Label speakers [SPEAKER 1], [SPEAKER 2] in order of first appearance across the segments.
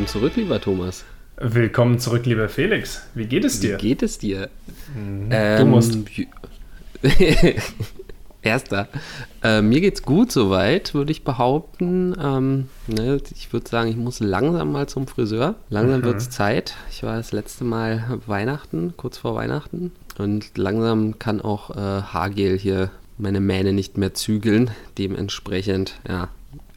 [SPEAKER 1] Willkommen zurück, lieber Thomas.
[SPEAKER 2] Willkommen zurück, lieber Felix. Wie geht es dir?
[SPEAKER 1] Wie geht es dir?
[SPEAKER 2] Mhm. Ähm, du musst.
[SPEAKER 1] Erster. Äh, mir geht's gut soweit, würde ich behaupten. Ähm, ne, ich würde sagen, ich muss langsam mal zum Friseur. Langsam mhm. wird es Zeit. Ich war das letzte Mal Weihnachten, kurz vor Weihnachten. Und langsam kann auch äh, Haargel hier meine Mähne nicht mehr zügeln. Dementsprechend, ja,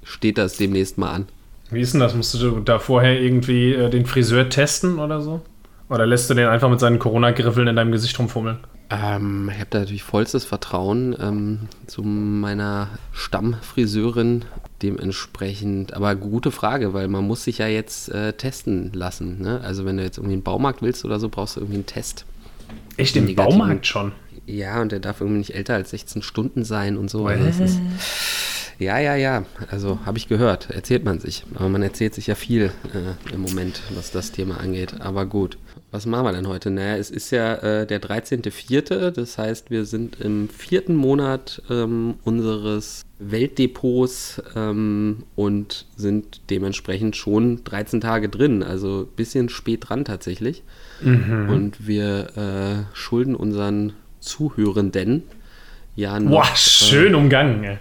[SPEAKER 1] steht das demnächst mal an.
[SPEAKER 2] Wie ist denn das? Musst du da vorher irgendwie äh, den Friseur testen oder so? Oder lässt du den einfach mit seinen Corona-Griffeln in deinem Gesicht rumfummeln?
[SPEAKER 1] Ähm, ich habe da natürlich vollstes Vertrauen ähm, zu meiner Stammfriseurin. Dementsprechend, aber gute Frage, weil man muss sich ja jetzt äh, testen lassen. Ne? Also wenn du jetzt irgendwie einen Baumarkt willst oder so, brauchst du irgendwie einen Test.
[SPEAKER 2] Echt, im Baumarkt schon?
[SPEAKER 1] Ja, und der darf irgendwie nicht älter als 16 Stunden sein und so. Also ist, ja, ja, ja. Also habe ich gehört. Erzählt man sich. Aber man erzählt sich ja viel äh, im Moment, was das Thema angeht. Aber gut. Was machen wir denn heute? Naja, es ist ja äh, der 13.04. Das heißt, wir sind im vierten Monat ähm, unseres Weltdepots ähm, und sind dementsprechend schon 13 Tage drin. Also ein bisschen spät dran tatsächlich. Mhm. Und wir äh, schulden unseren Zuhörenden ja
[SPEAKER 2] noch. Boah, schön äh, umgangen.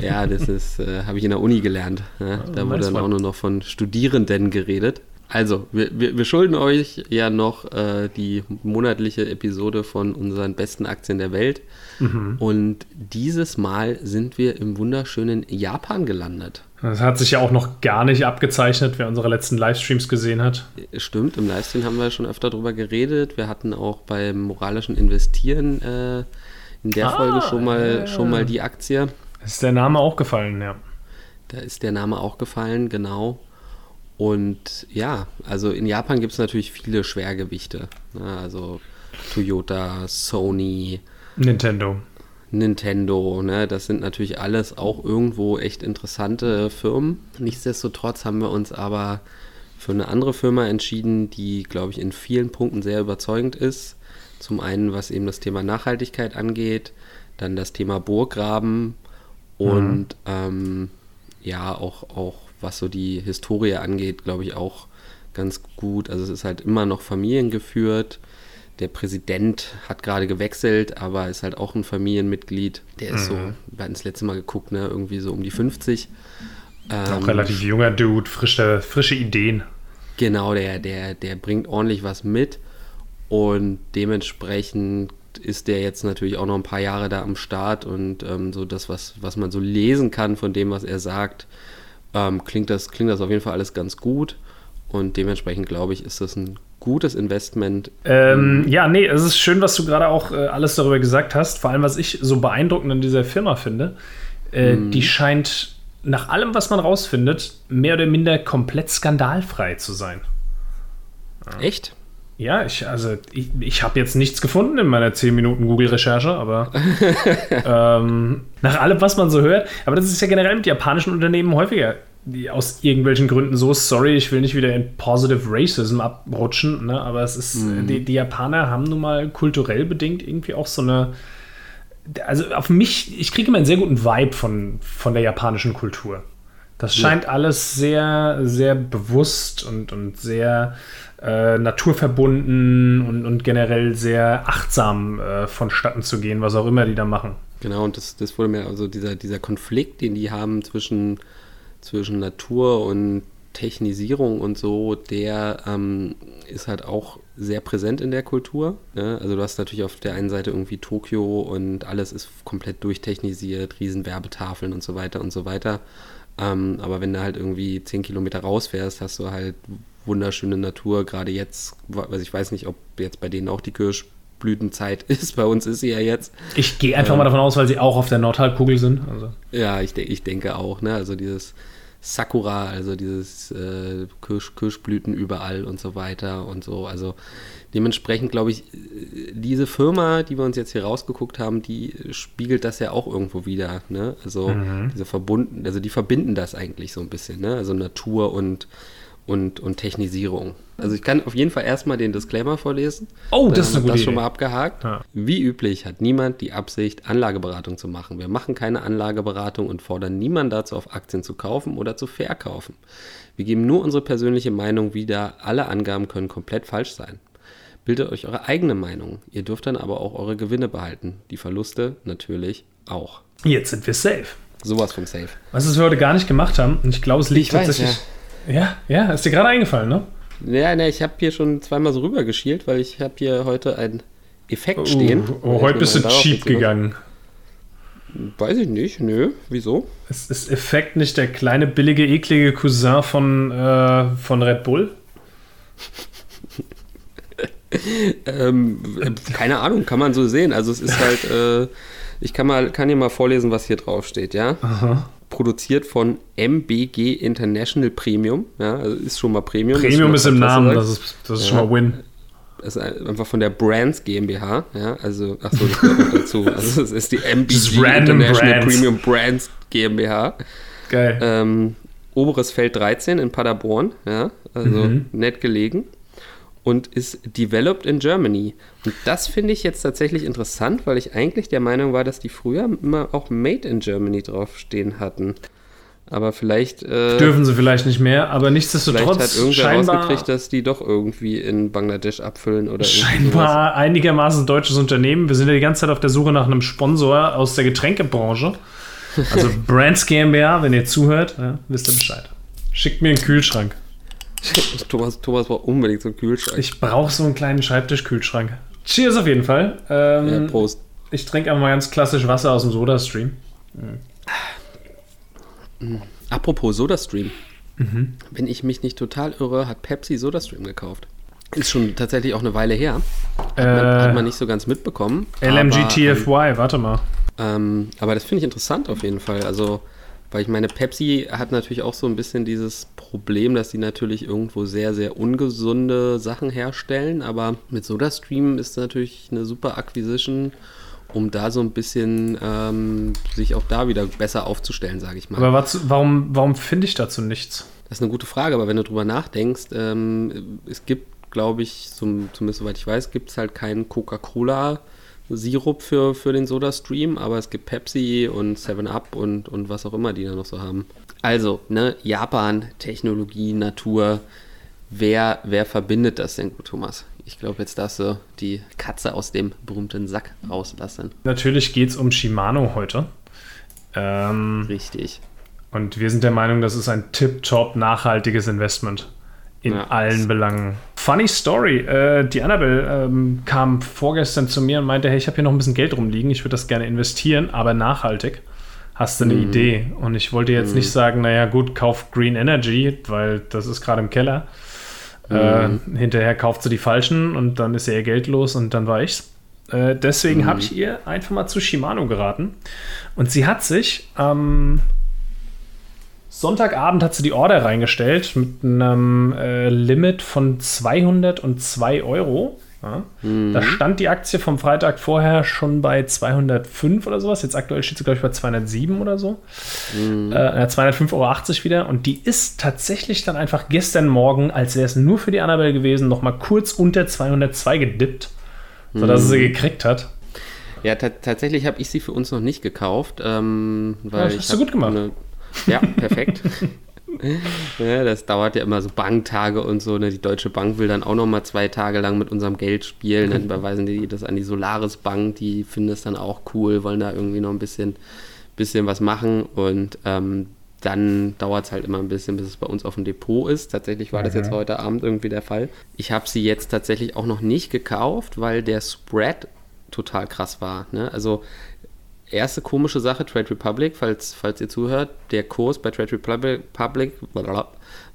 [SPEAKER 1] Ja, das ist, äh, habe ich in der Uni gelernt. Ja, da wurde dann auch nur noch von Studierenden geredet. Also, wir, wir, wir schulden euch ja noch äh, die monatliche Episode von unseren besten Aktien der Welt. Mhm. Und dieses Mal sind wir im wunderschönen Japan gelandet.
[SPEAKER 2] Das hat sich ja auch noch gar nicht abgezeichnet, wer unsere letzten Livestreams gesehen hat.
[SPEAKER 1] Stimmt, im Livestream haben wir schon öfter darüber geredet. Wir hatten auch beim moralischen Investieren äh, in der ah, Folge schon mal, äh, schon mal die Aktie.
[SPEAKER 2] Ist der Name auch gefallen, ja.
[SPEAKER 1] Da ist der Name auch gefallen, genau. Und ja, also in Japan gibt es natürlich viele Schwergewichte. Ne? Also Toyota, Sony,
[SPEAKER 2] Nintendo.
[SPEAKER 1] Nintendo, ne? das sind natürlich alles auch irgendwo echt interessante Firmen. Nichtsdestotrotz haben wir uns aber für eine andere Firma entschieden, die, glaube ich, in vielen Punkten sehr überzeugend ist. Zum einen, was eben das Thema Nachhaltigkeit angeht, dann das Thema Burggraben und mhm. ähm, ja, auch, auch was so die Historie angeht, glaube ich auch ganz gut. Also es ist halt immer noch familiengeführt. Der Präsident hat gerade gewechselt, aber ist halt auch ein Familienmitglied. Der ist mhm. so, wir hatten das letzte Mal geguckt, ne, irgendwie so um die 50.
[SPEAKER 2] Ähm, auch relativ junger Dude, frische, frische Ideen.
[SPEAKER 1] Genau, der, der, der bringt ordentlich was mit und dementsprechend ist der jetzt natürlich auch noch ein paar Jahre da am Start und ähm, so das, was, was man so lesen kann von dem, was er sagt, ähm, klingt, das, klingt das auf jeden Fall alles ganz gut. Und dementsprechend glaube ich, ist das ein gutes Investment.
[SPEAKER 2] Ähm, ja, nee, es ist schön, was du gerade auch äh, alles darüber gesagt hast. Vor allem, was ich so beeindruckend an dieser Firma finde, äh, mhm. die scheint nach allem, was man rausfindet, mehr oder minder komplett skandalfrei zu sein.
[SPEAKER 1] Echt?
[SPEAKER 2] Ja, ich, also ich, ich habe jetzt nichts gefunden in meiner 10 Minuten Google-Recherche, aber ähm, nach allem, was man so hört, aber das ist ja generell mit japanischen Unternehmen häufiger, die aus irgendwelchen Gründen so, sorry, ich will nicht wieder in Positive Racism abrutschen, ne, aber es ist, mhm. die, die Japaner haben nun mal kulturell bedingt irgendwie auch so eine, also auf mich, ich kriege immer einen sehr guten Vibe von, von der japanischen Kultur. Das scheint ja. alles sehr, sehr bewusst und, und sehr äh, naturverbunden und, und generell sehr achtsam äh, vonstatten zu gehen, was auch immer die da machen.
[SPEAKER 1] Genau, und das, das wurde mir, also dieser, dieser Konflikt, den die haben zwischen, zwischen Natur und Technisierung und so, der ähm, ist halt auch sehr präsent in der Kultur. Ne? Also du hast natürlich auf der einen Seite irgendwie Tokio und alles ist komplett durchtechnisiert, Riesenwerbetafeln und so weiter und so weiter. Ähm, aber wenn du halt irgendwie zehn Kilometer rausfährst, hast du halt wunderschöne Natur. Gerade jetzt, also ich weiß nicht, ob jetzt bei denen auch die Kirschblütenzeit ist. Bei uns ist sie ja jetzt.
[SPEAKER 2] Ich gehe einfach ähm, mal davon aus, weil sie auch auf der Nordhalbkugel sind. Also.
[SPEAKER 1] Ja, ich, ich denke auch. Ne? Also dieses Sakura, also dieses äh, Kirsch, Kirschblüten überall und so weiter und so. Also dementsprechend glaube ich, diese Firma, die wir uns jetzt hier rausgeguckt haben, die spiegelt das ja auch irgendwo wieder. Ne? Also mhm. diese verbunden, also die verbinden das eigentlich so ein bisschen. Ne? Also Natur und und, und Technisierung. Also ich kann auf jeden Fall erstmal den Disclaimer vorlesen.
[SPEAKER 2] Oh, das ist eine gute
[SPEAKER 1] das schon mal abgehakt.
[SPEAKER 2] Ja.
[SPEAKER 1] Wie üblich hat niemand die Absicht, Anlageberatung zu machen. Wir machen keine Anlageberatung und fordern niemanden dazu auf, Aktien zu kaufen oder zu verkaufen. Wir geben nur unsere persönliche Meinung wieder. Alle Angaben können komplett falsch sein. Bildet euch eure eigene Meinung. Ihr dürft dann aber auch eure Gewinne behalten. Die Verluste natürlich auch.
[SPEAKER 2] Jetzt sind wir safe.
[SPEAKER 1] Sowas von safe.
[SPEAKER 2] Was wir heute gar nicht gemacht haben, und ich glaube, es liegt
[SPEAKER 1] Ich weiß,
[SPEAKER 2] tatsächlich. Ja. ja, ist dir gerade eingefallen, ne?
[SPEAKER 1] Ja, ne, ich habe hier schon zweimal so rüber geschielt, weil ich habe hier heute einen Effekt stehen.
[SPEAKER 2] Oh, oh, heute bist du cheap gegangen.
[SPEAKER 1] Weiß ich nicht, nö. Wieso?
[SPEAKER 2] Ist, ist Effekt nicht der kleine, billige, eklige Cousin von, äh, von Red Bull?
[SPEAKER 1] Ähm, äh, keine Ahnung, kann man so sehen. Also es ist halt, äh, ich kann mal, kann dir mal vorlesen, was hier drauf steht, ja. Produziert von MBG International Premium, ja, also ist schon mal Premium. das
[SPEAKER 2] Premium ist
[SPEAKER 1] mal
[SPEAKER 2] im Namen, das ist, das ist
[SPEAKER 1] Ja.
[SPEAKER 2] schon mal Win.
[SPEAKER 1] Das ist einfach von der Brands GmbH, ja, also, ach so, das gehört dazu. Also es ist die MBG
[SPEAKER 2] ist
[SPEAKER 1] International
[SPEAKER 2] Brands.
[SPEAKER 1] Premium Brands GmbH.
[SPEAKER 2] Geil.
[SPEAKER 1] Ähm, oberes Feld 13 in Paderborn, ja, also
[SPEAKER 2] Mhm.
[SPEAKER 1] nett gelegen. Und ist developed in Germany. Und das finde ich jetzt tatsächlich interessant, weil ich eigentlich der Meinung war, dass die früher immer auch Made in Germany draufstehen hatten. Aber vielleicht, äh,
[SPEAKER 2] Dürfen sie vielleicht nicht mehr, aber
[SPEAKER 1] vielleicht
[SPEAKER 2] nichtsdestotrotz
[SPEAKER 1] hat irgendwer
[SPEAKER 2] scheinbar,
[SPEAKER 1] rausgekriegt, dass die doch irgendwie in Bangladesch abfüllen oder irgendwie sowas.
[SPEAKER 2] scheinbar einigermaßen deutsches Unternehmen. Wir sind ja die ganze Zeit auf der Suche nach einem Sponsor aus der Getränkebranche. Also Brands GmbH, wenn ihr zuhört, ja, wisst ihr Bescheid. Schickt mir einen Kühlschrank.
[SPEAKER 1] Thomas, Thomas braucht unbedingt so einen Kühlschrank.
[SPEAKER 2] Ich brauche so einen kleinen Schreibtischkühlschrank. Cheers auf jeden Fall. Ähm,
[SPEAKER 1] ja, Prost.
[SPEAKER 2] Ich trinke einfach mal ganz klassisch Wasser aus dem Soda-Stream.
[SPEAKER 1] Apropos SodaStream.
[SPEAKER 2] Mhm.
[SPEAKER 1] Wenn ich mich nicht total irre, hat Pepsi SodaStream gekauft. Ist schon tatsächlich auch eine Weile her. Man, hat man
[SPEAKER 2] Äh,
[SPEAKER 1] nicht so ganz mitbekommen.
[SPEAKER 2] LMG
[SPEAKER 1] aber,
[SPEAKER 2] TFY, warte mal.
[SPEAKER 1] Ähm, aber das finde ich interessant auf jeden Fall. Also, weil ich meine, Pepsi hat natürlich auch so ein bisschen dieses Problem, dass sie natürlich irgendwo sehr, sehr ungesunde Sachen herstellen. Aber mit SodaStream ist natürlich eine super Acquisition, um da so ein bisschen ähm, sich auch da wieder besser aufzustellen, sage ich mal.
[SPEAKER 2] Aber was, warum, warum finde ich dazu nichts?
[SPEAKER 1] Das ist eine gute Frage, aber wenn du drüber nachdenkst, ähm, es gibt, glaube ich, zum, zumindest soweit ich weiß, gibt es halt keinen Coca-Cola-Sirup für, für den Soda-Stream, aber es gibt Pepsi und 7-Up und, und was auch immer die da noch so haben. Also, ne, Japan, Technologie, Natur, wer, wer verbindet das denn gut, Thomas? Ich glaube, jetzt darfst du die Katze aus dem berühmten Sack rauslassen.
[SPEAKER 2] Natürlich geht es um Shimano heute. Ähm,
[SPEAKER 1] Richtig.
[SPEAKER 2] und wir sind der Meinung, das ist ein tip-top nachhaltiges Investment. In
[SPEAKER 1] Ja.
[SPEAKER 2] allen Belangen. Funny Story. Äh, die Annabelle ähm, kam vorgestern zu mir und meinte, hey, ich habe hier noch ein bisschen Geld rumliegen, ich würde das gerne investieren, aber nachhaltig. Hast du eine Idee? Und ich wollte jetzt nicht sagen, naja gut, kauf Green Energy, weil das ist gerade im Keller. Äh, hinterher kauft sie die falschen und dann ist ihr Geld los und dann war ich's. Äh, deswegen habe ich ihr einfach mal zu Shimano geraten. Und sie hat sich am Sonntagabend hat sie die Order reingestellt mit einem äh, Limit von 202 Euro. Ja. Da stand die Aktie vom Freitag vorher schon bei 205 oder sowas. Jetzt aktuell steht sie, glaube ich, bei 207 oder so. Äh, 205,80 Euro wieder. Und die ist tatsächlich dann einfach gestern Morgen, als wäre es nur für die Annabelle gewesen, noch mal kurz unter 202 gedippt, sodass sie sie gekriegt hat.
[SPEAKER 1] Ja, ta tatsächlich habe ich sie für uns noch nicht gekauft, ähm, weil
[SPEAKER 2] Ja, das
[SPEAKER 1] ich
[SPEAKER 2] hast du
[SPEAKER 1] hab
[SPEAKER 2] gut gemacht.
[SPEAKER 1] Eine, ja, perfekt. ja, das dauert ja immer so Banktage und so. Ne? Die Deutsche Bank will dann auch noch mal zwei Tage lang mit unserem Geld spielen. Dann überweisen die das an die Solaris Bank. Die finden es dann auch cool, wollen da irgendwie noch ein bisschen, bisschen was machen und ähm, dann dauert es halt immer ein bisschen, bis es bei uns auf dem Depot ist. Tatsächlich war das jetzt heute Abend irgendwie der Fall. Ich habe sie jetzt tatsächlich auch noch nicht gekauft, weil der Spread total krass war. Ne? Also erste komische Sache, Trade Republic, falls, falls ihr zuhört, der Kurs bei Trade Republic Public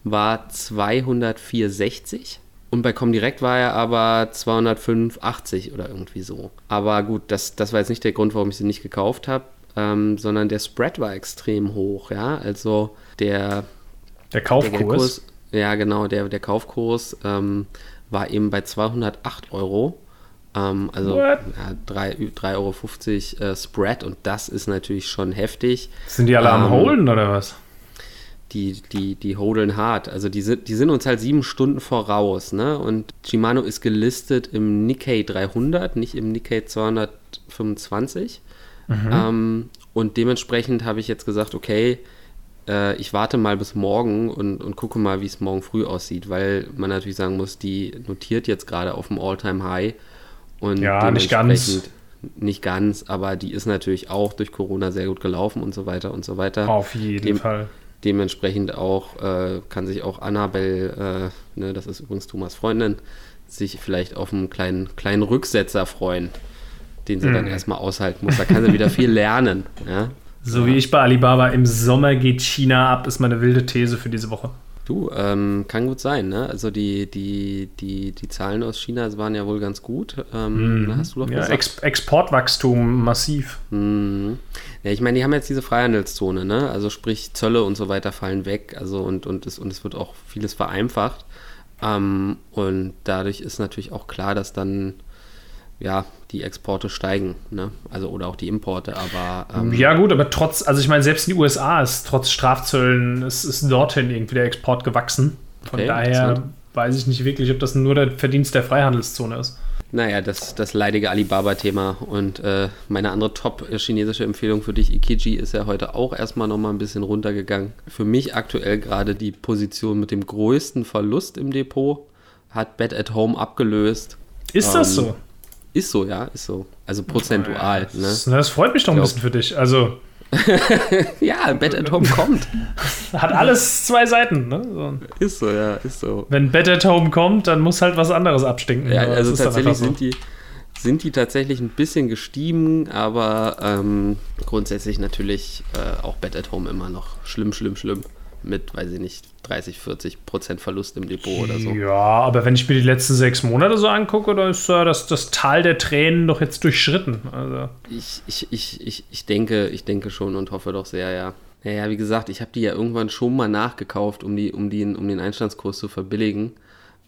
[SPEAKER 1] war 204,60 und bei Comdirect war er aber 205,80 oder irgendwie so. Aber gut, das, das war jetzt nicht der Grund, warum ich sie nicht gekauft habe, ähm, sondern der Spread war extrem hoch, ja, also der,
[SPEAKER 2] Der
[SPEAKER 1] der
[SPEAKER 2] Kaufkurs.
[SPEAKER 1] Kurs, ja genau, der, der Kaufkurs ähm, war eben bei 208 Euro. Ähm, also ja, 3,50 Euro äh, Spread und das ist natürlich schon heftig.
[SPEAKER 2] Sind die alle am
[SPEAKER 1] Ähm,
[SPEAKER 2] Holden oder was?
[SPEAKER 1] die, die, die hodeln hart. Also die sind, die sind uns halt sieben Stunden voraus, ne? Und Shimano ist gelistet im Nikkei 300, nicht im Nikkei 225. Mhm. Ähm, und dementsprechend habe ich jetzt gesagt, okay, äh, ich warte mal bis morgen und, und gucke mal, wie es morgen früh aussieht, weil man natürlich sagen muss, die notiert jetzt gerade auf dem All-Time-High. Und
[SPEAKER 2] ja, nicht ganz.
[SPEAKER 1] Nicht ganz, aber die ist natürlich auch durch Corona sehr gut gelaufen und so weiter und so weiter.
[SPEAKER 2] Auf jeden Dem, Fall.
[SPEAKER 1] Dementsprechend auch äh, kann sich auch Annabelle, äh, ne, das ist übrigens Thomas Freundin, sich vielleicht auf einen kleinen, kleinen Rücksetzer freuen, den sie mm. dann mhm. erstmal aushalten muss. Da kann sie wieder viel lernen. Ja?
[SPEAKER 2] So wie ich bei Alibaba, im Sommer geht China ab, ist meine wilde These für diese Woche.
[SPEAKER 1] Du, ähm, kann gut sein, ne? Also die, die, die, die Zahlen aus China waren ja wohl ganz gut. Ähm,
[SPEAKER 2] mhm. Hast du doch ja, Ex Exportwachstum massiv.
[SPEAKER 1] Mhm. Ja, ich meine, die haben jetzt diese Freihandelszone, ne? Also sprich Zölle und so weiter fallen weg. Also und, und, es, und es wird auch vieles vereinfacht. Ähm, und dadurch ist natürlich auch klar, dass dann ja, die Exporte steigen, ne? Also oder auch die Importe, aber
[SPEAKER 2] ähm ja gut, aber trotz, also ich meine, selbst in den USA ist trotz Strafzöllen ist, ist dorthin irgendwie der Export gewachsen. Von okay, daher weiß ich nicht wirklich, ob das nur der Verdienst der Freihandelszone ist.
[SPEAKER 1] Naja, das, das leidige Alibaba-Thema. Und äh, meine andere top-chinesische Empfehlung für dich, Ikiji, ist ja heute auch erstmal nochmal ein bisschen runtergegangen. Für mich aktuell gerade die Position mit dem größten Verlust im Depot hat Bet at Home abgelöst.
[SPEAKER 2] Ist das ähm, so?
[SPEAKER 1] Ist so, ja, ist so. Also prozentual.
[SPEAKER 2] Ja. das, ne? das freut mich doch ein bisschen für dich. Also.
[SPEAKER 1] ja, Bed at Home kommt.
[SPEAKER 2] Hat alles zwei Seiten, ne?
[SPEAKER 1] So. Ist so, ja, ist so.
[SPEAKER 2] Wenn Bed at Home kommt, dann muss halt was anderes abstinken.
[SPEAKER 1] Ja, also tatsächlich so. sind die sind die tatsächlich ein bisschen gestiegen, aber ähm, grundsätzlich natürlich äh, auch Bed at Home immer noch schlimm, schlimm, schlimm mit, weiß ich nicht, 30, 40 Prozent Verlust im Depot oder so.
[SPEAKER 2] Ja, aber wenn ich mir die letzten sechs Monate so angucke, dann ist äh, das, das Tal der Tränen doch jetzt durchschritten. Also.
[SPEAKER 1] Ich, ich, ich, ich, ich, denke, ich denke schon und hoffe doch sehr, ja. Naja, wie gesagt, ich habe die ja irgendwann schon mal nachgekauft, um, die, um, die, um den Einstandskurs zu verbilligen.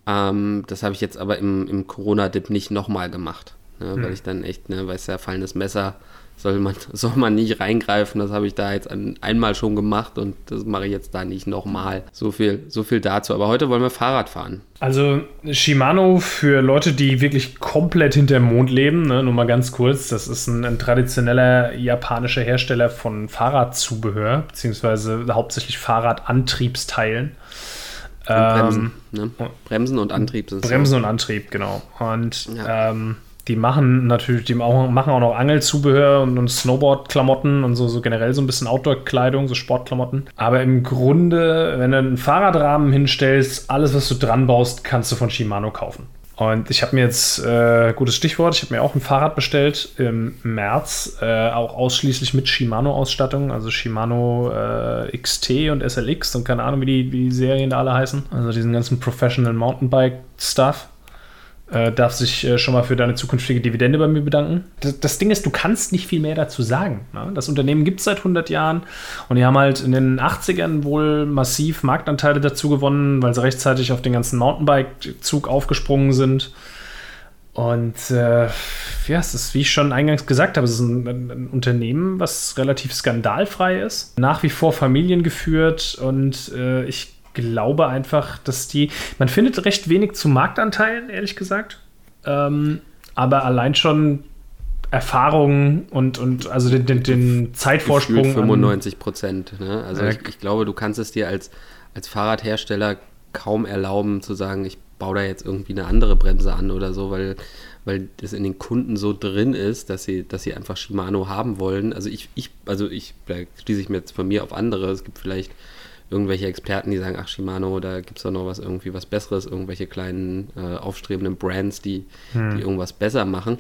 [SPEAKER 1] Ähm, das habe ich jetzt aber im, im Corona-Dip nicht nochmal gemacht. Ne, hm. Weil ich dann echt, ne, weiß ja, fallendes Messer soll man, soll man nicht reingreifen. Das habe ich da jetzt ein, einmal schon gemacht und das mache ich jetzt da nicht nochmal. So viel, so viel dazu. Aber heute wollen wir Fahrrad fahren.
[SPEAKER 2] Also Shimano für Leute, die wirklich komplett hinter dem Mond leben, ne, nur mal ganz kurz, das ist ein, ein traditioneller japanischer Hersteller von Fahrradzubehör, beziehungsweise hauptsächlich Fahrradantriebsteilen.
[SPEAKER 1] Und Bremsen, ähm, ne? Bremsen und Antrieb
[SPEAKER 2] Bremsen so. und Antrieb, genau. Und ja. ähm, die machen natürlich, die machen auch noch Angelzubehör und, und Snowboard-Klamotten und so, so generell so ein bisschen Outdoor-Kleidung, so Sportklamotten. Aber im Grunde, wenn du einen Fahrradrahmen hinstellst, alles, was du dran baust, kannst du von Shimano kaufen. Und ich habe mir jetzt, äh, gutes Stichwort, ich habe mir auch ein Fahrrad bestellt im März, äh, auch ausschließlich mit Shimano-Ausstattung, also Shimano äh, XT und SLX und keine Ahnung, wie die, wie die Serien da alle heißen. Also diesen ganzen Professional Mountainbike-Stuff äh, darf sich äh, schon mal für deine zukünftige Dividende bei mir bedanken. Das, das Ding ist, du kannst nicht viel mehr dazu sagen. Ne? Das Unternehmen gibt es seit 100 Jahren und die haben halt in den 80ern wohl massiv Marktanteile dazu gewonnen, weil sie rechtzeitig auf den ganzen Mountainbike-Zug aufgesprungen sind. Und äh, ja, es ist, wie ich schon eingangs gesagt habe, es ist ein, ein, Unternehmen, was relativ skandalfrei ist, nach wie vor familiengeführt und äh, ich glaube einfach, dass die. Man findet recht wenig zu Marktanteilen, ehrlich gesagt. Ähm, aber allein schon Erfahrungen und, und also den, den, den Zeitvorsprung. Gefühlt
[SPEAKER 1] 95 Prozent. Ne? Also ich, ich, glaube, du kannst es dir als, als Fahrradhersteller kaum erlauben zu sagen, ich baue da jetzt irgendwie eine andere Bremse an oder so, weil, weil das in den Kunden so drin ist, dass sie, dass sie einfach Shimano haben wollen. Also ich, ich, also ich, da schließe ich mir jetzt von mir auf andere. Es gibt vielleicht irgendwelche Experten, die sagen, ach Shimano, da gibt es doch noch was irgendwie was Besseres, irgendwelche kleinen äh, aufstrebenden Brands, die, hm. die irgendwas besser machen.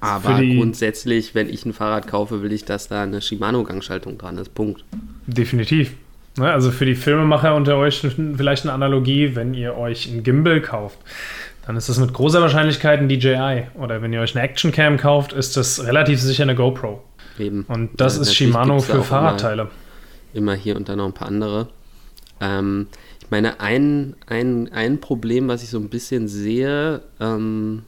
[SPEAKER 1] Aber grundsätzlich, wenn ich ein Fahrrad kaufe, will ich, dass da eine Shimano-Gangschaltung dran ist. Punkt.
[SPEAKER 2] Definitiv. Ne, also für die Filmemacher unter euch vielleicht eine Analogie, wenn ihr euch ein Gimbal kauft, dann ist das mit großer Wahrscheinlichkeit ein DJI. Oder wenn ihr euch eine Actioncam kauft, ist das relativ sicher eine GoPro. Eben. Und das ja, ist Shimano für Fahrradteile. Immer
[SPEAKER 1] immer hier und dann noch ein paar andere. Ähm, ich meine, ein, ein, ein Problem, was ich so ein bisschen sehe, ähm,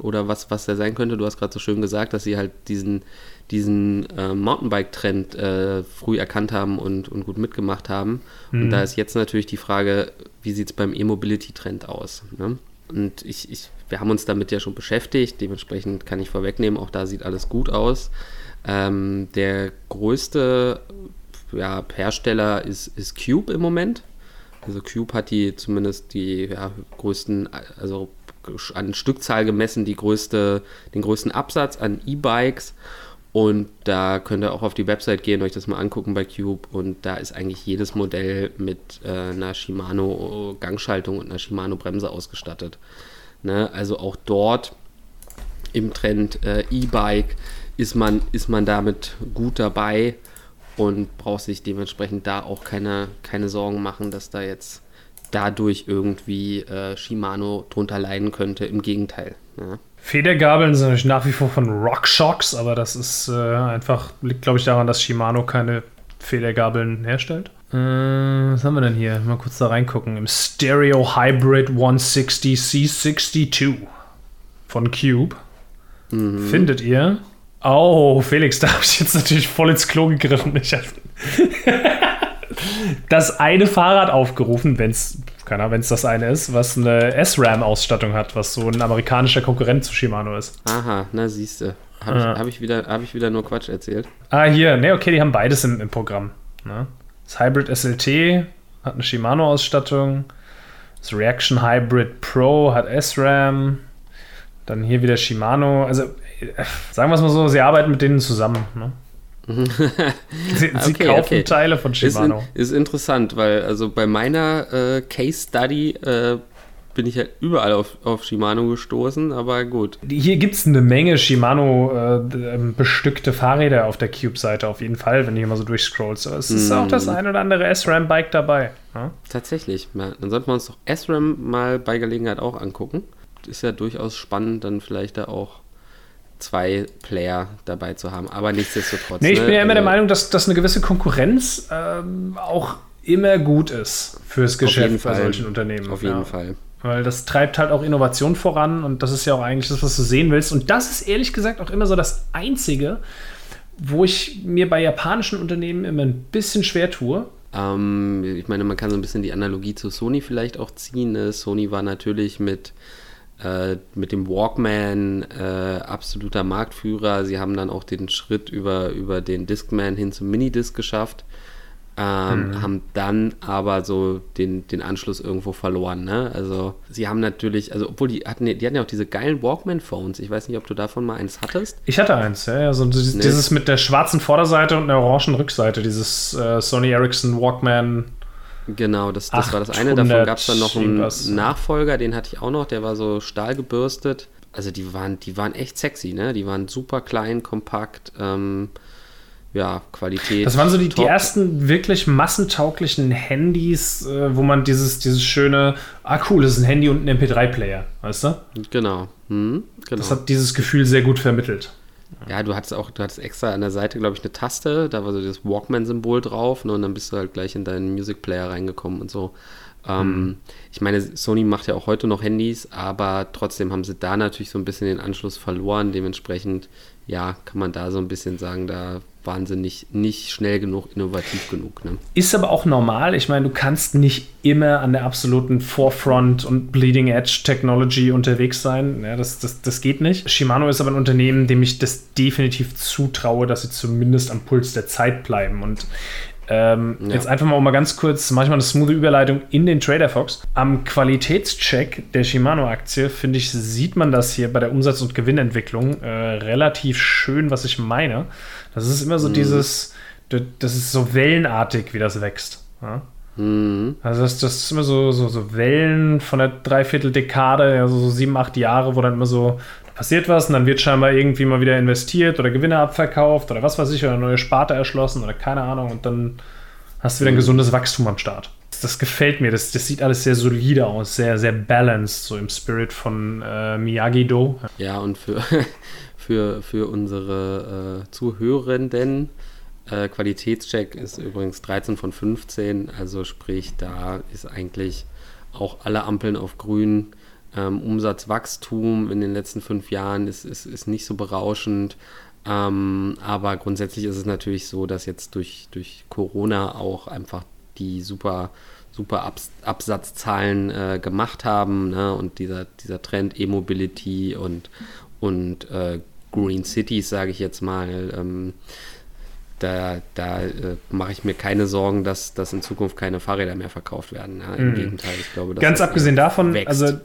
[SPEAKER 1] oder was, was der sein könnte. Du hast gerade so schön gesagt, dass sie halt diesen, diesen äh, Mountainbike-Trend äh, früh erkannt haben und, und gut mitgemacht haben. Mhm. Und da ist jetzt natürlich die Frage, wie sieht es beim E-Mobility-Trend aus? Ne? Und ich, ich, wir haben uns damit ja schon beschäftigt, dementsprechend kann ich vorwegnehmen, auch da sieht alles gut aus. Ähm, der größte ja, Hersteller ist, ist Cube im Moment. Also Cube hat die zumindest die ja, größten, also an Stückzahl gemessen die größte, den größten Absatz an E-Bikes. Und da könnt ihr auch auf die Website gehen, euch das mal angucken bei Cube. Und da ist eigentlich jedes Modell mit äh, einer Shimano Gangschaltung und einer Shimano Bremse ausgestattet. Ne? Also auch dort im Trend äh, E-Bike ist man, ist man damit gut dabei und braucht sich dementsprechend da auch keine, keine Sorgen machen, dass da jetzt dadurch irgendwie äh, Shimano drunter leiden könnte. Im Gegenteil. Ja.
[SPEAKER 2] Federgabeln sind natürlich nach wie vor von RockShox, aber das ist äh, einfach, liegt glaube ich daran, dass Shimano keine Federgabeln herstellt. Äh, was haben wir denn hier? Mal kurz da reingucken. Im Stereo Hybrid 160 C62 von Cube mhm. findet ihr Oh, Felix, da habe ich jetzt natürlich voll ins Klo gegriffen. Ich habe das eine Fahrrad aufgerufen, wenn es wenn es das eine ist, was eine SRAM-Ausstattung hat, was so ein amerikanischer Konkurrent zu Shimano ist.
[SPEAKER 1] Aha, na siehst du. Habe ich, hab ich, wieder, hab ich wieder nur Quatsch erzählt?
[SPEAKER 2] Ah, hier, ne, okay, die haben beides im, im Programm. Ne? Das Hybrid SLT hat eine Shimano-Ausstattung. Das Reaction Hybrid Pro hat SRAM. Dann hier wieder Shimano. Also sagen wir es mal so, sie arbeiten mit denen zusammen. Ne? sie, sie okay, kaufen okay. Teile von Shimano.
[SPEAKER 1] Ist, in, ist, interessant, weil also bei meiner äh, Case Study äh, bin ich ja überall auf, auf Shimano gestoßen, aber gut.
[SPEAKER 2] Hier gibt es eine Menge Shimano äh, ähm, bestückte Fahrräder auf der Cube-Seite auf jeden Fall, wenn ich immer so durchscrollst. Es ist mm. auch das ein oder andere SRAM-Bike dabei. Ja?
[SPEAKER 1] Tatsächlich. Ja, dann sollten wir uns doch SRAM mal bei Gelegenheit auch angucken. Ist ja durchaus spannend, dann vielleicht da auch zwei Player dabei zu haben. Aber nichtsdestotrotz.
[SPEAKER 2] Nee, ich bin ja immer der also Meinung, dass, dass eine gewisse Konkurrenz ähm, auch immer gut ist fürs Geschäft bei solchen Unternehmen.
[SPEAKER 1] Auf jeden ja. Fall.
[SPEAKER 2] Weil das treibt halt auch Innovation voran und das ist ja auch eigentlich das, was du sehen willst. Und das ist ehrlich gesagt auch immer so das Einzige, wo ich mir bei japanischen Unternehmen immer ein bisschen schwer tue.
[SPEAKER 1] Ähm, ich meine, man kann so ein bisschen die Analogie zu Sony vielleicht auch ziehen. Ne? Sony war natürlich mit äh, mit dem Walkman äh, absoluter Marktführer. Sie haben dann auch den Schritt über, über den Discman hin zum Minidisc geschafft. Ähm, mhm. haben dann aber so den, den Anschluss irgendwo verloren. Ne? Also sie haben natürlich, also obwohl die hatten, die hatten ja auch diese geilen Walkman-Phones. Ich weiß nicht, ob du davon mal eins hattest.
[SPEAKER 2] Ich hatte eins, ja, ja so dieses, nee. dieses mit der schwarzen Vorderseite und der orangen Rückseite, dieses äh, Sony Ericsson Walkman
[SPEAKER 1] Genau, das, das war das eine. Davon gab es dann noch einen Nachfolger, den hatte ich auch noch, der war so stahlgebürstet. Also die waren, die waren echt sexy, ne? Die waren super klein, kompakt, ähm, ja, Qualität.
[SPEAKER 2] Das waren so die, die ersten wirklich massentauglichen Handys, äh, wo man dieses, dieses schöne, ah cool, das ist ein Handy und ein MP3-Player, weißt du?
[SPEAKER 1] Genau. Hm, genau.
[SPEAKER 2] Das hat dieses Gefühl sehr gut vermittelt.
[SPEAKER 1] Ja, du hattest auch, du hattest extra an der Seite, glaube ich, eine Taste, da war so das Walkman-Symbol drauf ne, und dann bist du halt gleich in deinen Music Player reingekommen und so. Ähm, mhm. Ich meine, Sony macht ja auch heute noch Handys, aber trotzdem haben sie da natürlich so ein bisschen den Anschluss verloren. Dementsprechend, ja, kann man da so ein bisschen sagen, da wahnsinnig nicht schnell genug, innovativ genug. Ne?
[SPEAKER 2] Ist aber auch normal. Ich meine, du kannst nicht immer an der absoluten Forefront und Bleeding Edge Technology unterwegs sein. Ja, das, das, das geht nicht. Shimano ist aber ein Unternehmen, dem ich das definitiv zutraue, dass sie zumindest am Puls der Zeit bleiben. Und ähm, ja. Jetzt einfach mal, mal ganz kurz, manchmal eine smooth Überleitung in den Trader Fox. Am Qualitätscheck der Shimano-Aktie, finde ich, sieht man das hier bei der Umsatz- und Gewinnentwicklung äh, relativ schön, was ich meine. Das ist immer so mhm. dieses, das ist so wellenartig, wie das wächst. Ja? Mhm. Also das, das ist immer so, so, so Wellen von der Dreivierteldekade, also so sieben, acht Jahre, wo dann immer so passiert was und dann wird scheinbar irgendwie mal wieder investiert oder Gewinne abverkauft oder was weiß ich, oder eine neue Sparte erschlossen oder keine Ahnung und dann hast du wieder ein mhm. gesundes Wachstum am Start. Das, das gefällt mir, das, das, sieht alles sehr solide aus, sehr, sehr balanced, so im Spirit von äh, Miyagi-Do.
[SPEAKER 1] Ja, und für, für, für unsere äh, Zuhörenden, äh, Qualitätscheck ist übrigens 13 von 15, also sprich, da ist eigentlich auch alle Ampeln auf grün Ähm, Umsatzwachstum in den letzten fünf Jahren ist, ist, ist nicht so berauschend. Ähm, aber grundsätzlich ist es natürlich so, dass jetzt durch, durch Corona auch einfach die super, super Abs Absatzzahlen äh, gemacht haben ne? und dieser, dieser Trend E-Mobility und, und äh, Green Cities, sage ich jetzt mal, ähm, da, da äh, mache ich mir keine Sorgen, dass, dass in Zukunft keine Fahrräder mehr verkauft werden. Ja, Im mm. Gegenteil, ich glaube,
[SPEAKER 2] dass Ganz abgesehen davon, wächst. also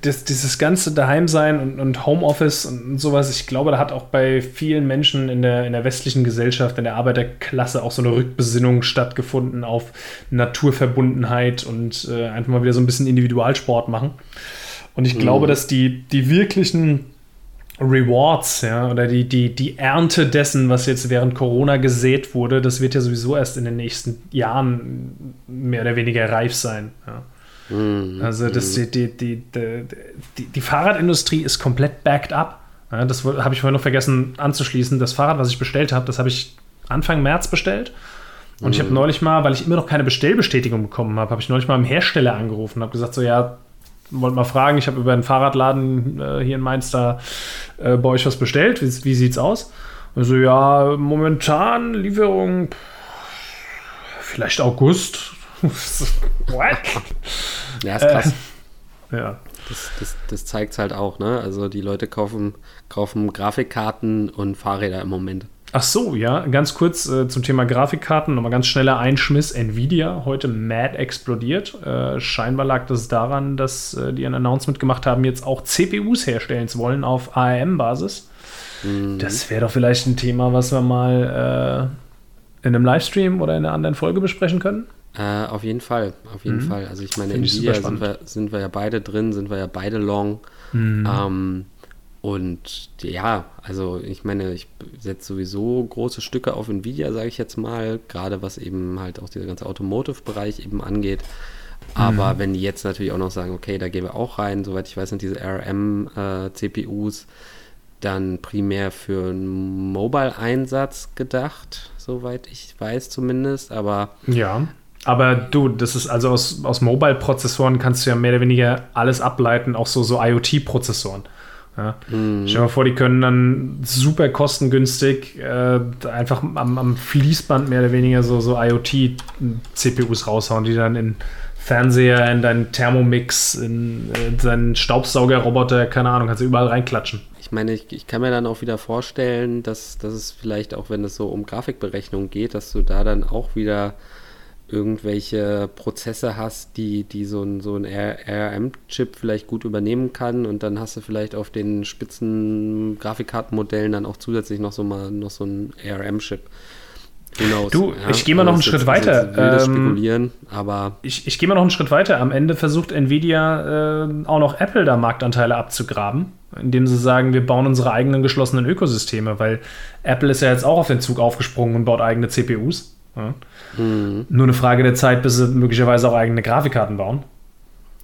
[SPEAKER 2] das, dieses ganze Daheimsein und, und Homeoffice und sowas, ich glaube, da hat auch bei vielen Menschen in der, in der westlichen Gesellschaft, in der Arbeiterklasse auch so eine Rückbesinnung stattgefunden auf Naturverbundenheit und äh, einfach mal wieder so ein bisschen Individualsport machen. Und ich mhm. glaube, dass die, die wirklichen Rewards, ja, oder die, die, die Ernte dessen, was jetzt während Corona gesät wurde, das wird ja sowieso erst in den nächsten Jahren mehr oder weniger reif sein. Ja. Mhm. Also das, mhm. die, die, die, die, die Fahrradindustrie ist komplett backed up. Das habe ich vorhin noch vergessen anzuschließen. Das Fahrrad, was ich bestellt habe, das habe ich Anfang März bestellt. Und ich habe neulich mal, weil ich immer noch keine Bestellbestätigung bekommen habe, habe ich neulich mal im Hersteller angerufen und habe gesagt, so ja, wollte mal fragen, ich habe über einen Fahrradladen äh, hier in Mainz da äh, bei euch was bestellt. Wie, wie sieht's aus? Also ja, momentan Lieferung vielleicht August.
[SPEAKER 1] What? Ja, ist krass. Äh, ja. Das, das, das zeigt es halt auch, ne? Also die Leute kaufen, kaufen Grafikkarten und Fahrräder im Moment.
[SPEAKER 2] Ach so, ja, ganz kurz äh, zum Thema Grafikkarten, nochmal ganz schneller Einschmiss. Nvidia heute mad explodiert. Äh, scheinbar lag das daran, dass äh, die ein Announcement gemacht haben, jetzt auch CPUs herstellen zu wollen auf ARM-Basis. Mhm. Das wäre doch vielleicht ein Thema, was wir mal äh, in einem Livestream oder in einer anderen Folge besprechen können.
[SPEAKER 1] Äh, auf jeden Fall, auf jeden mhm. Fall. Also ich meine, Find Nvidia sind wir, sind wir ja beide drin, sind wir ja beide long. Mhm. Ähm, und ja, also ich meine, ich setze sowieso große Stücke auf Nvidia, sage ich jetzt mal, gerade was eben halt auch dieser ganze Automotive-Bereich eben angeht. Aber mhm. wenn die jetzt natürlich auch noch sagen, okay, da gehen wir auch rein, soweit ich weiß, sind diese ARM-CPUs äh, dann primär für einen Mobile-Einsatz gedacht, soweit ich weiß zumindest. Aber
[SPEAKER 2] ja. Aber du, das ist also aus, aus Mobile-Prozessoren kannst du ja mehr oder weniger alles ableiten, auch so, so IoT-Prozessoren. Ja. Mhm. Stell dir mal vor, die können dann super kostengünstig äh, einfach am, am, Fließband mehr oder weniger so, so IoT-CPUs raushauen, die dann in Fernseher, in deinen Thermomix, in, in deinen Staubsaugerroboter, keine Ahnung, kannst du überall reinklatschen.
[SPEAKER 1] Ich meine, ich, ich, kann mir dann auch wieder vorstellen, dass, dass es vielleicht auch, wenn es so um Grafikberechnung geht, dass du da dann auch wieder irgendwelche Prozesse hast, die, die so ein, so ein ARM-Chip vielleicht gut übernehmen kann und dann hast du vielleicht auf den spitzen Grafikkartenmodellen dann auch zusätzlich noch so mal noch so ein ARM-Chip.
[SPEAKER 2] Du, ja, ich gehe mal noch einen Schritt weiter.
[SPEAKER 1] Ähm, spekulieren, aber
[SPEAKER 2] ich, ich gehe mal noch einen Schritt weiter. Am Ende versucht Nvidia äh, auch noch Apple da Marktanteile abzugraben, indem sie sagen, wir bauen unsere eigenen geschlossenen Ökosysteme, weil Apple ist ja jetzt auch auf den Zug aufgesprungen und baut eigene CPUs. Ja. Mhm. Nur eine Frage der Zeit, bis sie möglicherweise auch eigene Grafikkarten bauen.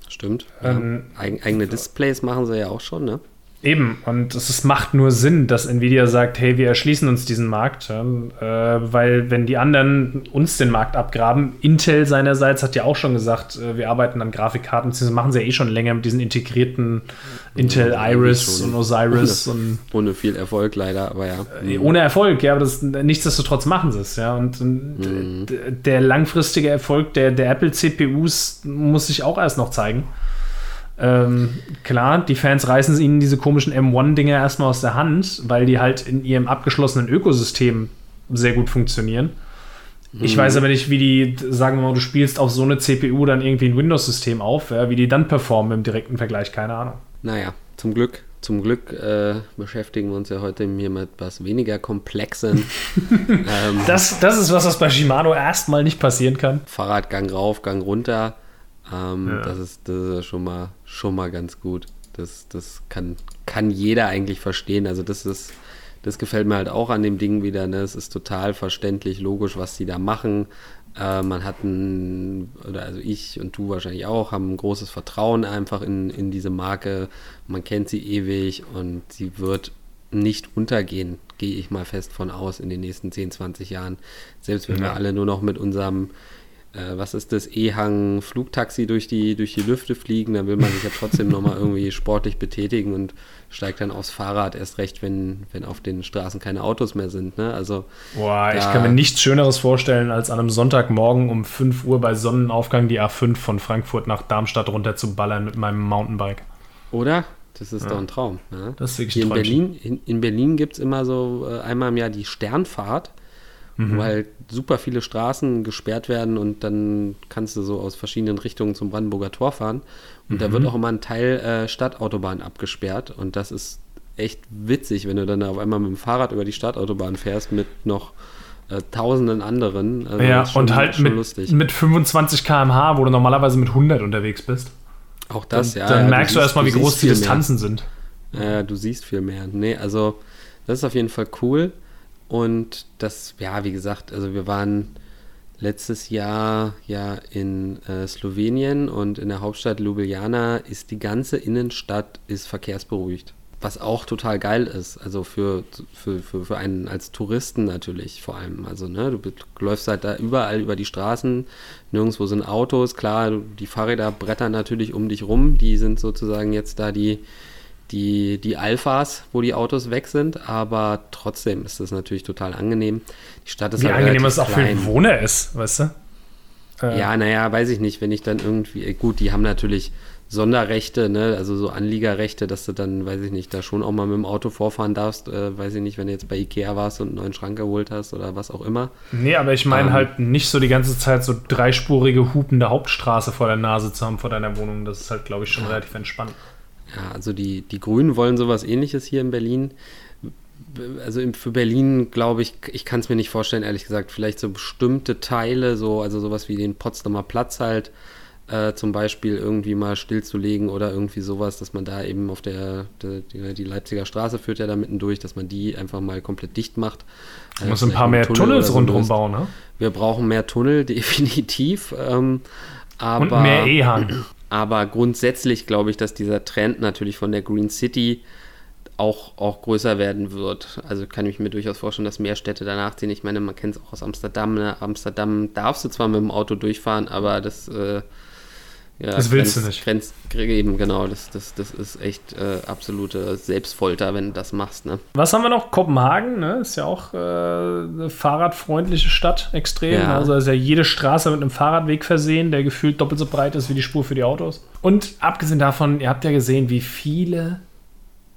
[SPEAKER 1] Stimmt. Ähm, ja. Eig eigene Displays machen sie ja auch schon, ne?
[SPEAKER 2] Eben, und es macht nur Sinn, dass Nvidia sagt, hey, wir erschließen uns diesen Markt, äh, weil wenn die anderen uns den Markt abgraben, Intel seinerseits hat ja auch schon gesagt, äh, wir arbeiten an Grafikkarten, beziehungsweise machen sie ja eh schon länger mit diesen integrierten Intel Iris und Osiris
[SPEAKER 1] ohne,
[SPEAKER 2] und
[SPEAKER 1] ohne viel Erfolg leider, aber ja.
[SPEAKER 2] Äh, ohne Erfolg, ja, aber das, nichtsdestotrotz machen sie es, ja. Und, und mhm. der langfristige Erfolg der, der Apple CPUs muss sich auch erst noch zeigen. Ähm, klar, die Fans reißen ihnen diese komischen M1-Dinger erstmal aus der Hand, weil die halt in ihrem abgeschlossenen Ökosystem sehr gut funktionieren. Mhm. Ich weiß aber nicht, wie die, sagen wir mal, du spielst auf so eine CPU dann irgendwie ein Windows-System auf, ja, wie die dann performen im direkten Vergleich, keine Ahnung.
[SPEAKER 1] Naja, zum Glück, zum Glück äh, beschäftigen wir uns ja heute hier mit was weniger komplexen.
[SPEAKER 2] ähm, das, das ist was, was bei Shimano erstmal nicht passieren kann.
[SPEAKER 1] Fahrradgang rauf, Gang runter. Ähm, ja. das, ist, das ist schon mal, schon mal ganz gut. Das, das kann, kann jeder eigentlich verstehen. Also das ist, das gefällt mir halt auch an dem Ding wieder. Ne? Es ist total verständlich, logisch, was die da machen. Äh, man hat ein, oder also ich und du wahrscheinlich auch, haben ein großes Vertrauen einfach in, in diese Marke. Man kennt sie ewig und sie wird nicht untergehen, gehe ich mal fest von aus in den nächsten 10, 20 Jahren. Selbst wenn ja. wir alle nur noch mit unserem äh, was ist das, E-Hang, Flugtaxi durch die, durch die Lüfte fliegen, dann will man sich ja trotzdem nochmal irgendwie sportlich betätigen und steigt dann aufs Fahrrad erst recht, wenn, wenn auf den Straßen keine Autos mehr sind. Ne? Also,
[SPEAKER 2] Boah, ich kann mir nichts Schöneres vorstellen, als an einem Sonntagmorgen um 5 Uhr bei Sonnenaufgang die A5 von Frankfurt nach Darmstadt runter zu ballern mit meinem Mountainbike.
[SPEAKER 1] Oder? Das ist ja. doch ein Traum. Ne?
[SPEAKER 2] Das ist wirklich
[SPEAKER 1] Hier in Berlin, in, in Berlin gibt es immer so äh, einmal im Jahr die Sternfahrt mhm. weil halt super viele Straßen gesperrt werden und dann kannst du so aus verschiedenen Richtungen zum Brandenburger Tor fahren. Und mhm. da wird auch immer ein Teil äh, Stadtautobahn abgesperrt und das ist echt witzig, wenn du dann auf einmal mit dem Fahrrad über die Stadtautobahn fährst mit noch äh, tausenden anderen.
[SPEAKER 2] Also ja, schon, und halt mit, mit 25 km/h, wo du normalerweise mit 100 unterwegs bist.
[SPEAKER 1] Auch das,
[SPEAKER 2] dann,
[SPEAKER 1] ja.
[SPEAKER 2] Dann
[SPEAKER 1] ja,
[SPEAKER 2] merkst du, du erstmal, wie groß die Distanzen
[SPEAKER 1] mehr.
[SPEAKER 2] sind.
[SPEAKER 1] Ja, du siehst viel mehr. Nee, also das ist auf jeden Fall cool. Und das, ja, wie gesagt, also wir waren letztes Jahr ja in äh, Slowenien und in der Hauptstadt Ljubljana ist die ganze Innenstadt ist verkehrsberuhigt. Was auch total geil ist, also für, für, für, für einen als Touristen natürlich vor allem. Also, ne, du, du läufst halt da überall über die Straßen, nirgendwo sind Autos, klar, die Fahrräder brettern natürlich um dich rum, die sind sozusagen jetzt da die, die, die Alphas, wo die Autos weg sind, aber trotzdem ist das natürlich total angenehm. Die Stadt ist
[SPEAKER 2] Wie halt angenehm es auch für den Wohner ist, weißt du?
[SPEAKER 1] Äh. Ja, naja, weiß ich nicht, wenn ich dann irgendwie, äh, gut, die haben natürlich Sonderrechte, ne, also so Anliegerrechte, dass du dann, weiß ich nicht, da schon auch mal mit dem Auto vorfahren darfst, äh, weiß ich nicht, wenn du jetzt bei Ikea warst und einen neuen Schrank geholt hast oder was auch immer.
[SPEAKER 2] Nee, aber ich meine ähm, halt nicht so die ganze Zeit so dreispurige, hupende Hauptstraße vor der Nase zu haben vor deiner Wohnung. Das ist halt, glaube ich, schon relativ entspannt.
[SPEAKER 1] Ja, also die, die Grünen wollen sowas ähnliches hier in Berlin. Also für Berlin glaube ich, ich kann es mir nicht vorstellen, ehrlich gesagt. Vielleicht so bestimmte Teile, so, also sowas wie den Potsdamer Platz halt, äh, zum Beispiel irgendwie mal stillzulegen oder irgendwie sowas, dass man da eben auf der, der die, Leipziger Straße führt ja da mitten durch, dass man die einfach mal komplett dicht macht.
[SPEAKER 2] Man äh, muss ein paar mehr Tunnel Tunnels so rundherum bauen, ne?
[SPEAKER 1] Wir brauchen mehr Tunnel, definitiv. Ähm, aber,
[SPEAKER 2] Und mehr E-Hang.
[SPEAKER 1] Aber grundsätzlich glaube ich, dass dieser Trend natürlich von der Green City auch, auch größer werden wird. Also kann ich mir durchaus vorstellen, dass mehr Städte danach ziehen. Ich meine, man kennt es auch aus Amsterdam. Ne? Amsterdam darfst du zwar mit dem Auto durchfahren, aber das äh,
[SPEAKER 2] ja, das willst
[SPEAKER 1] Grenz,
[SPEAKER 2] du nicht.
[SPEAKER 1] Grenz, eben, genau. Das, das, das ist echt äh, absolute Selbstfolter, wenn du das machst. Ne?
[SPEAKER 2] Was haben wir noch? Kopenhagen, ne? Ist ja auch äh, eine fahrradfreundliche Stadt, extrem. Ja. Also ist ja jede Straße mit einem Fahrradweg versehen, der gefühlt doppelt so breit ist wie die Spur für die Autos. Und abgesehen davon, ihr habt ja gesehen, wie viele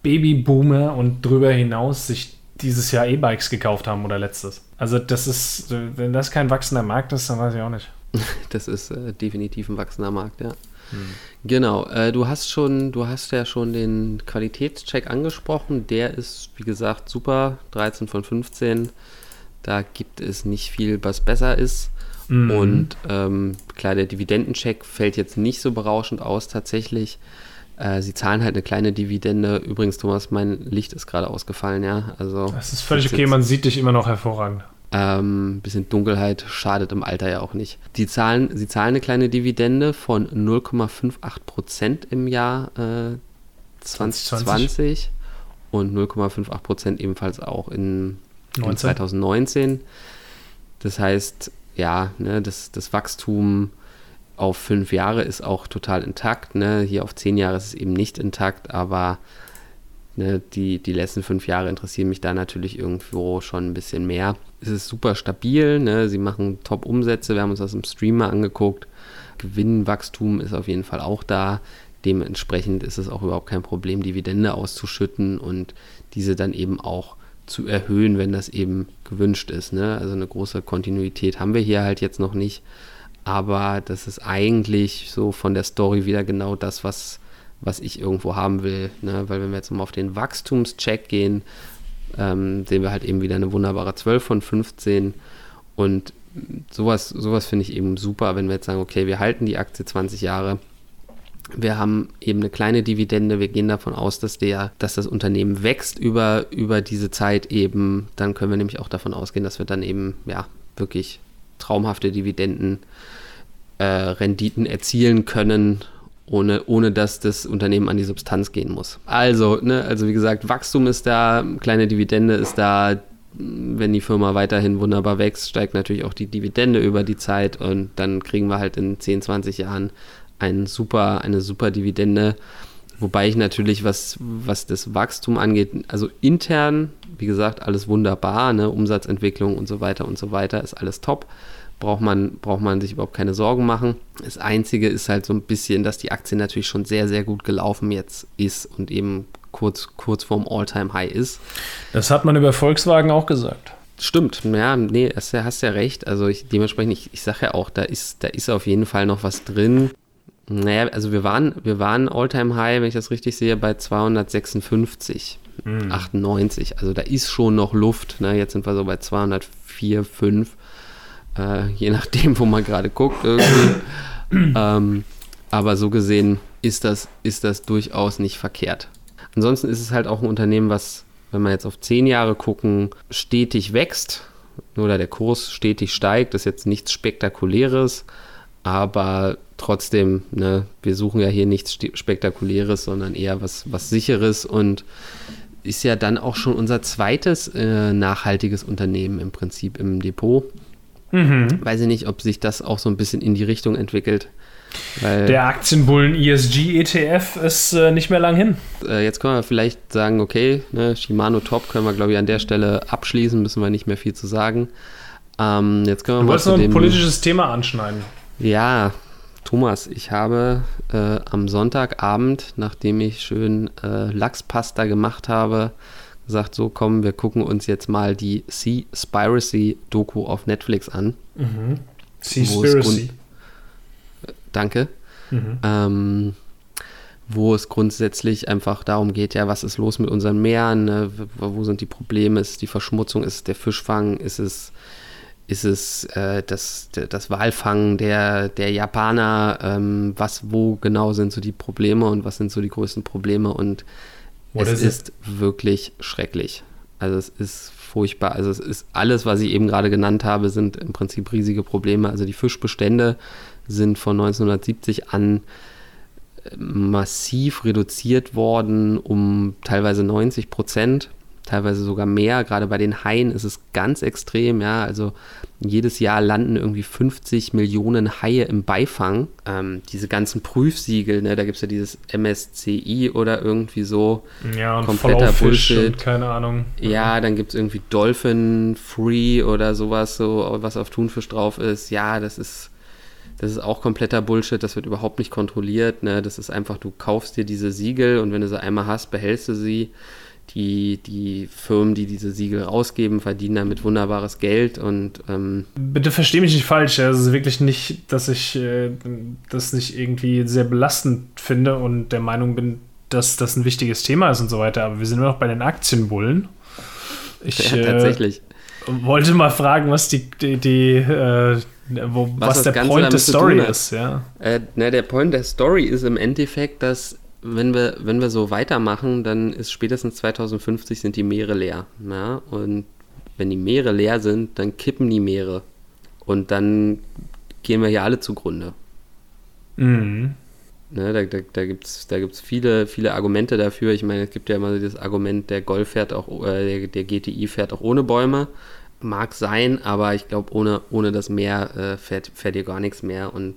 [SPEAKER 2] Babyboomer und drüber hinaus sich dieses Jahr E-Bikes gekauft haben oder letztes. Also das ist, wenn das kein wachsender Markt ist, dann weiß ich auch nicht.
[SPEAKER 1] Das ist äh, definitiv ein wachsender Markt, ja. Hm. Genau, äh, du hast schon, du hast ja schon den Qualitätscheck angesprochen. Der ist, wie gesagt, super. 13 von 15. Da gibt es nicht viel, was besser ist. Mhm. Und ähm, klar, der Dividendencheck fällt jetzt nicht so berauschend aus tatsächlich. Äh, sie zahlen halt eine kleine Dividende. Übrigens, Thomas, mein Licht ist gerade ausgefallen, ja. Also,
[SPEAKER 2] das ist völlig okay, man sieht dich immer noch hervorragend.
[SPEAKER 1] Ähm, bisschen Dunkelheit schadet im Alter ja auch nicht. Die zahlen, sie zahlen eine kleine Dividende von 0,58% im Jahr äh, 2020 und 0,58% ebenfalls auch in, in 2019. Das heißt, ja, ne, das, das Wachstum auf fünf Jahre ist auch total intakt. Ne? Hier auf zehn Jahre ist es eben nicht intakt, aber Ne, die, die letzten fünf Jahre interessieren mich da natürlich irgendwo schon ein bisschen mehr. Es ist super stabil, ne? sie machen Top-Umsätze, wir haben uns das im Streamer angeguckt. Gewinnwachstum ist auf jeden Fall auch da. Dementsprechend ist es auch überhaupt kein Problem, Dividende auszuschütten und diese dann eben auch zu erhöhen, wenn das eben gewünscht ist. Ne? Also eine große Kontinuität haben wir hier halt jetzt noch nicht. Aber das ist eigentlich so von der Story wieder genau das, was, was ich irgendwo haben will. Ne? Weil wenn wir jetzt mal auf den Wachstumscheck gehen, ähm, sehen wir halt eben wieder eine wunderbare 12 von 15 und sowas, sowas finde ich eben super, wenn wir jetzt sagen, okay, wir halten die Aktie 20 Jahre, wir haben eben eine kleine Dividende, wir gehen davon aus, dass, der, dass das Unternehmen wächst über, über diese Zeit eben, dann können wir nämlich auch davon ausgehen, dass wir dann eben ja wirklich traumhafte Dividenden äh, Renditen erzielen können ohne, ohne dass das Unternehmen an die Substanz gehen muss. Also, ne, also wie gesagt, Wachstum ist da, kleine Dividende ist da, wenn die Firma weiterhin wunderbar wächst, steigt natürlich auch die Dividende über die Zeit und dann kriegen wir halt in 10, 20 Jahren ein super, eine super Dividende. Wobei ich natürlich, was, was das Wachstum angeht, also intern, wie gesagt, alles wunderbar, ne? Umsatzentwicklung und so weiter und so weiter, ist alles top. Braucht man, braucht man sich überhaupt keine Sorgen machen. Das Einzige ist halt so ein bisschen, dass die Aktie natürlich schon sehr, sehr gut gelaufen jetzt ist und eben kurz, kurz vorm All-Time-High ist.
[SPEAKER 2] Das hat man über Volkswagen auch gesagt.
[SPEAKER 1] Stimmt, ja, nee, hast ja, hast ja recht. Also ich, dementsprechend, ich, ich sage ja auch, da ist, da ist auf jeden Fall noch was drin. Naja, also wir waren, wir waren All-Time-High, wenn ich das richtig sehe, bei 256, hm. 98. Also da ist schon noch Luft. Ne? Jetzt sind wir so bei 204, 5. Äh, je nachdem, wo man gerade guckt irgendwie. ähm, aber so gesehen ist das, ist das durchaus nicht verkehrt. Ansonsten ist es halt auch ein Unternehmen, was, wenn wir jetzt auf 10 Jahre gucken, stetig wächst oder der Kurs stetig steigt. Das ist jetzt nichts Spektakuläres, aber trotzdem, ne, wir suchen ja hier nichts Spektakuläres, sondern eher was, was Sicheres und ist ja dann auch schon unser zweites äh, nachhaltiges Unternehmen im Prinzip im Depot. Mhm. Weiß ich nicht, ob sich das auch so ein bisschen in die Richtung entwickelt.
[SPEAKER 2] Der Aktienbullen ESG ETF ist äh, nicht mehr lang hin.
[SPEAKER 1] Äh, jetzt können wir vielleicht sagen, okay, ne, Shimano Top können wir, glaube ich, an der Stelle abschließen, müssen wir nicht mehr viel zu sagen. Ähm, jetzt können wir
[SPEAKER 2] du wolltest noch ein politisches Thema anschneiden.
[SPEAKER 1] Ja, Thomas, ich habe äh, am Sonntagabend, nachdem ich schön äh, Lachspasta gemacht habe, gesagt, so komm, wir gucken uns jetzt mal die Seaspiracy-Doku auf Netflix an. Mhm. Seaspiracy. Danke. Mhm. Ähm, wo es grundsätzlich einfach darum geht, ja, was ist los mit unseren Meeren, ne? wo sind die Probleme, ist es die Verschmutzung, ist es der Fischfang, ist es ist es äh, das, das Walfangen der, der Japaner? Ähm, was, wo genau sind so die Probleme und was sind so die größten Probleme? Und What es ist it? wirklich schrecklich. Also es ist furchtbar. Also es ist alles, was ich eben gerade genannt habe, sind im Prinzip riesige Probleme. Also die Fischbestände sind von 1970 an äh, massiv reduziert worden um teilweise 90 Prozent teilweise sogar mehr. Gerade bei den Haien ist es ganz extrem, ja. Also jedes Jahr landen irgendwie 50 Millionen Haie im Beifang. Ähm, diese ganzen Prüfsiegel, ne, da gibt es ja dieses MSCI oder irgendwie so.
[SPEAKER 2] Ja, und kompletter Bullshit. Und keine Ahnung.
[SPEAKER 1] Ja, dann gibt es irgendwie Dolphin Free oder sowas, so, was auf Thunfisch drauf ist. Ja, das ist. Das ist auch kompletter Bullshit, das wird überhaupt nicht kontrolliert. Ne? Das ist einfach, du kaufst dir diese Siegel und wenn du sie einmal hast, behältst du sie die, die Firmen, die diese Siegel rausgeben, verdienen damit wunderbares Geld und ähm
[SPEAKER 2] bitte verstehe mich nicht falsch. Es ist wirklich nicht, dass ich äh, das nicht irgendwie sehr belastend finde und der Meinung bin, dass das ein wichtiges Thema ist und so weiter. Aber wir sind immer noch bei den Aktienbullen. Ich ja, tatsächlich. Äh, wollte mal fragen, was die, die, die äh, wo, was, was der Ganze Point der Story ist. Ja.
[SPEAKER 1] Äh, na, der Point der Story ist im Endeffekt, dass wenn wir, wenn wir so weitermachen, dann ist spätestens 2050 sind die Meere leer. Ja? Und wenn die Meere leer sind, dann kippen die Meere. Und dann gehen wir hier alle zugrunde. Mhm. Ne, da da, da gibt es da gibt's viele, viele Argumente dafür. Ich meine, es gibt ja immer das Argument, der Golf fährt auch, äh, der, der GTI fährt auch ohne Bäume. Mag sein, aber ich glaube, ohne, ohne das Meer äh, fährt, fährt hier gar nichts mehr. Und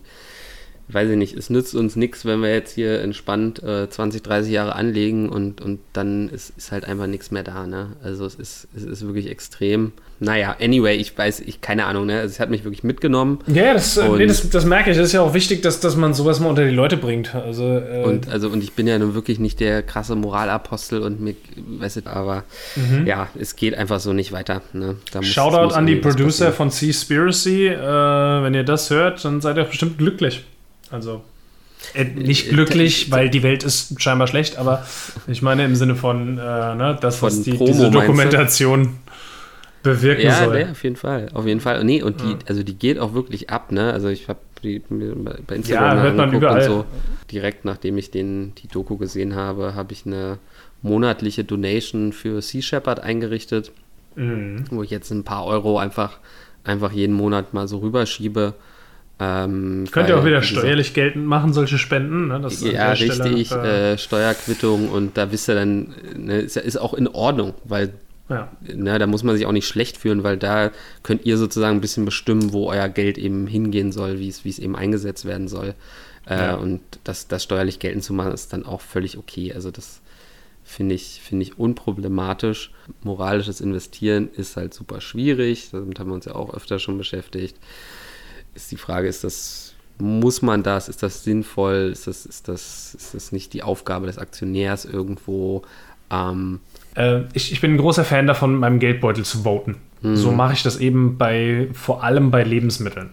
[SPEAKER 1] weiß ich nicht, es nützt uns nichts, wenn wir jetzt hier entspannt äh, 20, 30 Jahre anlegen und, und dann ist, ist halt einfach nichts mehr da. Ne? Also es ist, es ist wirklich extrem. Naja, anyway, ich weiß, ich keine Ahnung, ne? Also es hat mich wirklich mitgenommen.
[SPEAKER 2] Ja, das, äh, nee, das, das merke ich. Das ist ja auch wichtig, dass, dass man sowas mal unter die Leute bringt. Also,
[SPEAKER 1] äh, und, also, und ich bin ja nun wirklich nicht der krasse Moralapostel und mir, weißt du, aber mhm. ja, es geht einfach so nicht weiter. Ne?
[SPEAKER 2] Da muss, Shoutout an die Producer von Seaspiracy. Äh, wenn ihr das hört, dann seid ihr bestimmt glücklich. Also äh, nicht glücklich, weil die Welt ist scheinbar schlecht, aber ich meine im Sinne von, äh, ne, das, von was die, Promo, diese Dokumentation bewirken ja, soll. Ja,
[SPEAKER 1] auf jeden Fall. Auf jeden Fall. Nee, und die, also die geht auch wirklich ab, ne? Also ich habe die bei Instagram ja, hört man überall. und so. Direkt nachdem ich den, die Doku gesehen habe, habe ich eine monatliche Donation für Sea Shepherd eingerichtet, mhm. wo ich jetzt ein paar Euro einfach, einfach jeden Monat mal so rüberschiebe.
[SPEAKER 2] Ähm, Könnt ihr auch wieder steuerlich geltend machen, solche Spenden? Ne?
[SPEAKER 1] ja, richtig, Stelle, äh, äh, Steuerquittung und da wisst ihr dann, ne, ist, ist auch in Ordnung, weil ja. na, da muss man sich auch nicht schlecht fühlen, weil da könnt ihr sozusagen ein bisschen bestimmen, wo euer Geld eben hingehen soll, wie es, wie es eben eingesetzt werden soll. Äh, ja. Und das, das steuerlich geltend zu machen, ist dann auch völlig okay. Also das finde ich, find ich unproblematisch. Moralisches Investieren ist halt super schwierig. Damit haben wir uns ja auch öfter schon beschäftigt. Ist die Frage, ist das, muss man das, ist das sinnvoll, ist das, ist das, ist das nicht die Aufgabe des Aktionärs irgendwo? Ähm,
[SPEAKER 2] äh, ich, ich bin ein großer Fan davon, meinem Geldbeutel zu voten. Mhm. So mache ich das eben bei, vor allem bei Lebensmitteln.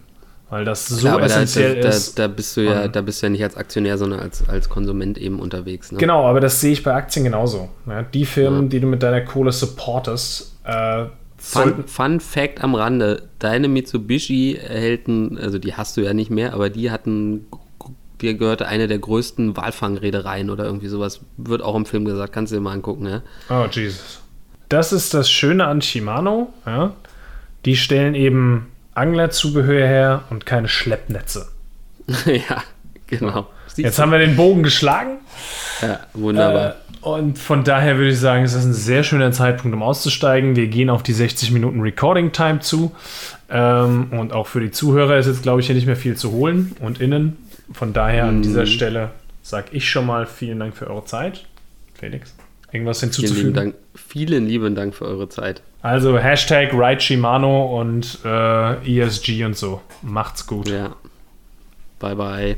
[SPEAKER 2] Weil das so Klar, essentiell
[SPEAKER 1] da, da,
[SPEAKER 2] ist.
[SPEAKER 1] Da, bist du ja, da bist du ja nicht als Aktionär, sondern als, als Konsument eben unterwegs.
[SPEAKER 2] Ne? Genau, aber das sehe ich bei Aktien genauso. Ja, die Firmen, ja. die du mit deiner Kohle supportest, äh,
[SPEAKER 1] Fun, Fun, Fact am Rande: Deine Mitsubishi erhälten, also die hast du ja nicht mehr, aber die hatten, dir gehörte eine der größten Walfangreedereien oder irgendwie sowas. Wird auch im Film gesagt, kannst du dir mal angucken, ja?
[SPEAKER 2] Oh, Jesus. Das ist das Schöne an Shimano, ja. Die stellen eben Anglerzubehör her und keine Schleppnetze.
[SPEAKER 1] ja, genau.
[SPEAKER 2] Jetzt haben wir den Bogen geschlagen.
[SPEAKER 1] Ja, wunderbar. Äh,
[SPEAKER 2] und von daher würde ich sagen, es ist ein sehr schöner Zeitpunkt, um auszusteigen. Wir gehen auf die 60 Minuten Recording Time zu. Ähm, und auch für die Zuhörer ist jetzt, glaube ich, hier nicht mehr viel zu holen und innen. Von daher an dieser mhm. Stelle sage ich schon mal vielen Dank für eure Zeit. Felix, irgendwas hinzuzufügen?
[SPEAKER 1] Vielen, Dank, vielen lieben Dank für eure Zeit.
[SPEAKER 2] Also Hashtag Ride Shimano und äh, ESG und so. Macht's gut.
[SPEAKER 1] Ja. Bye bye.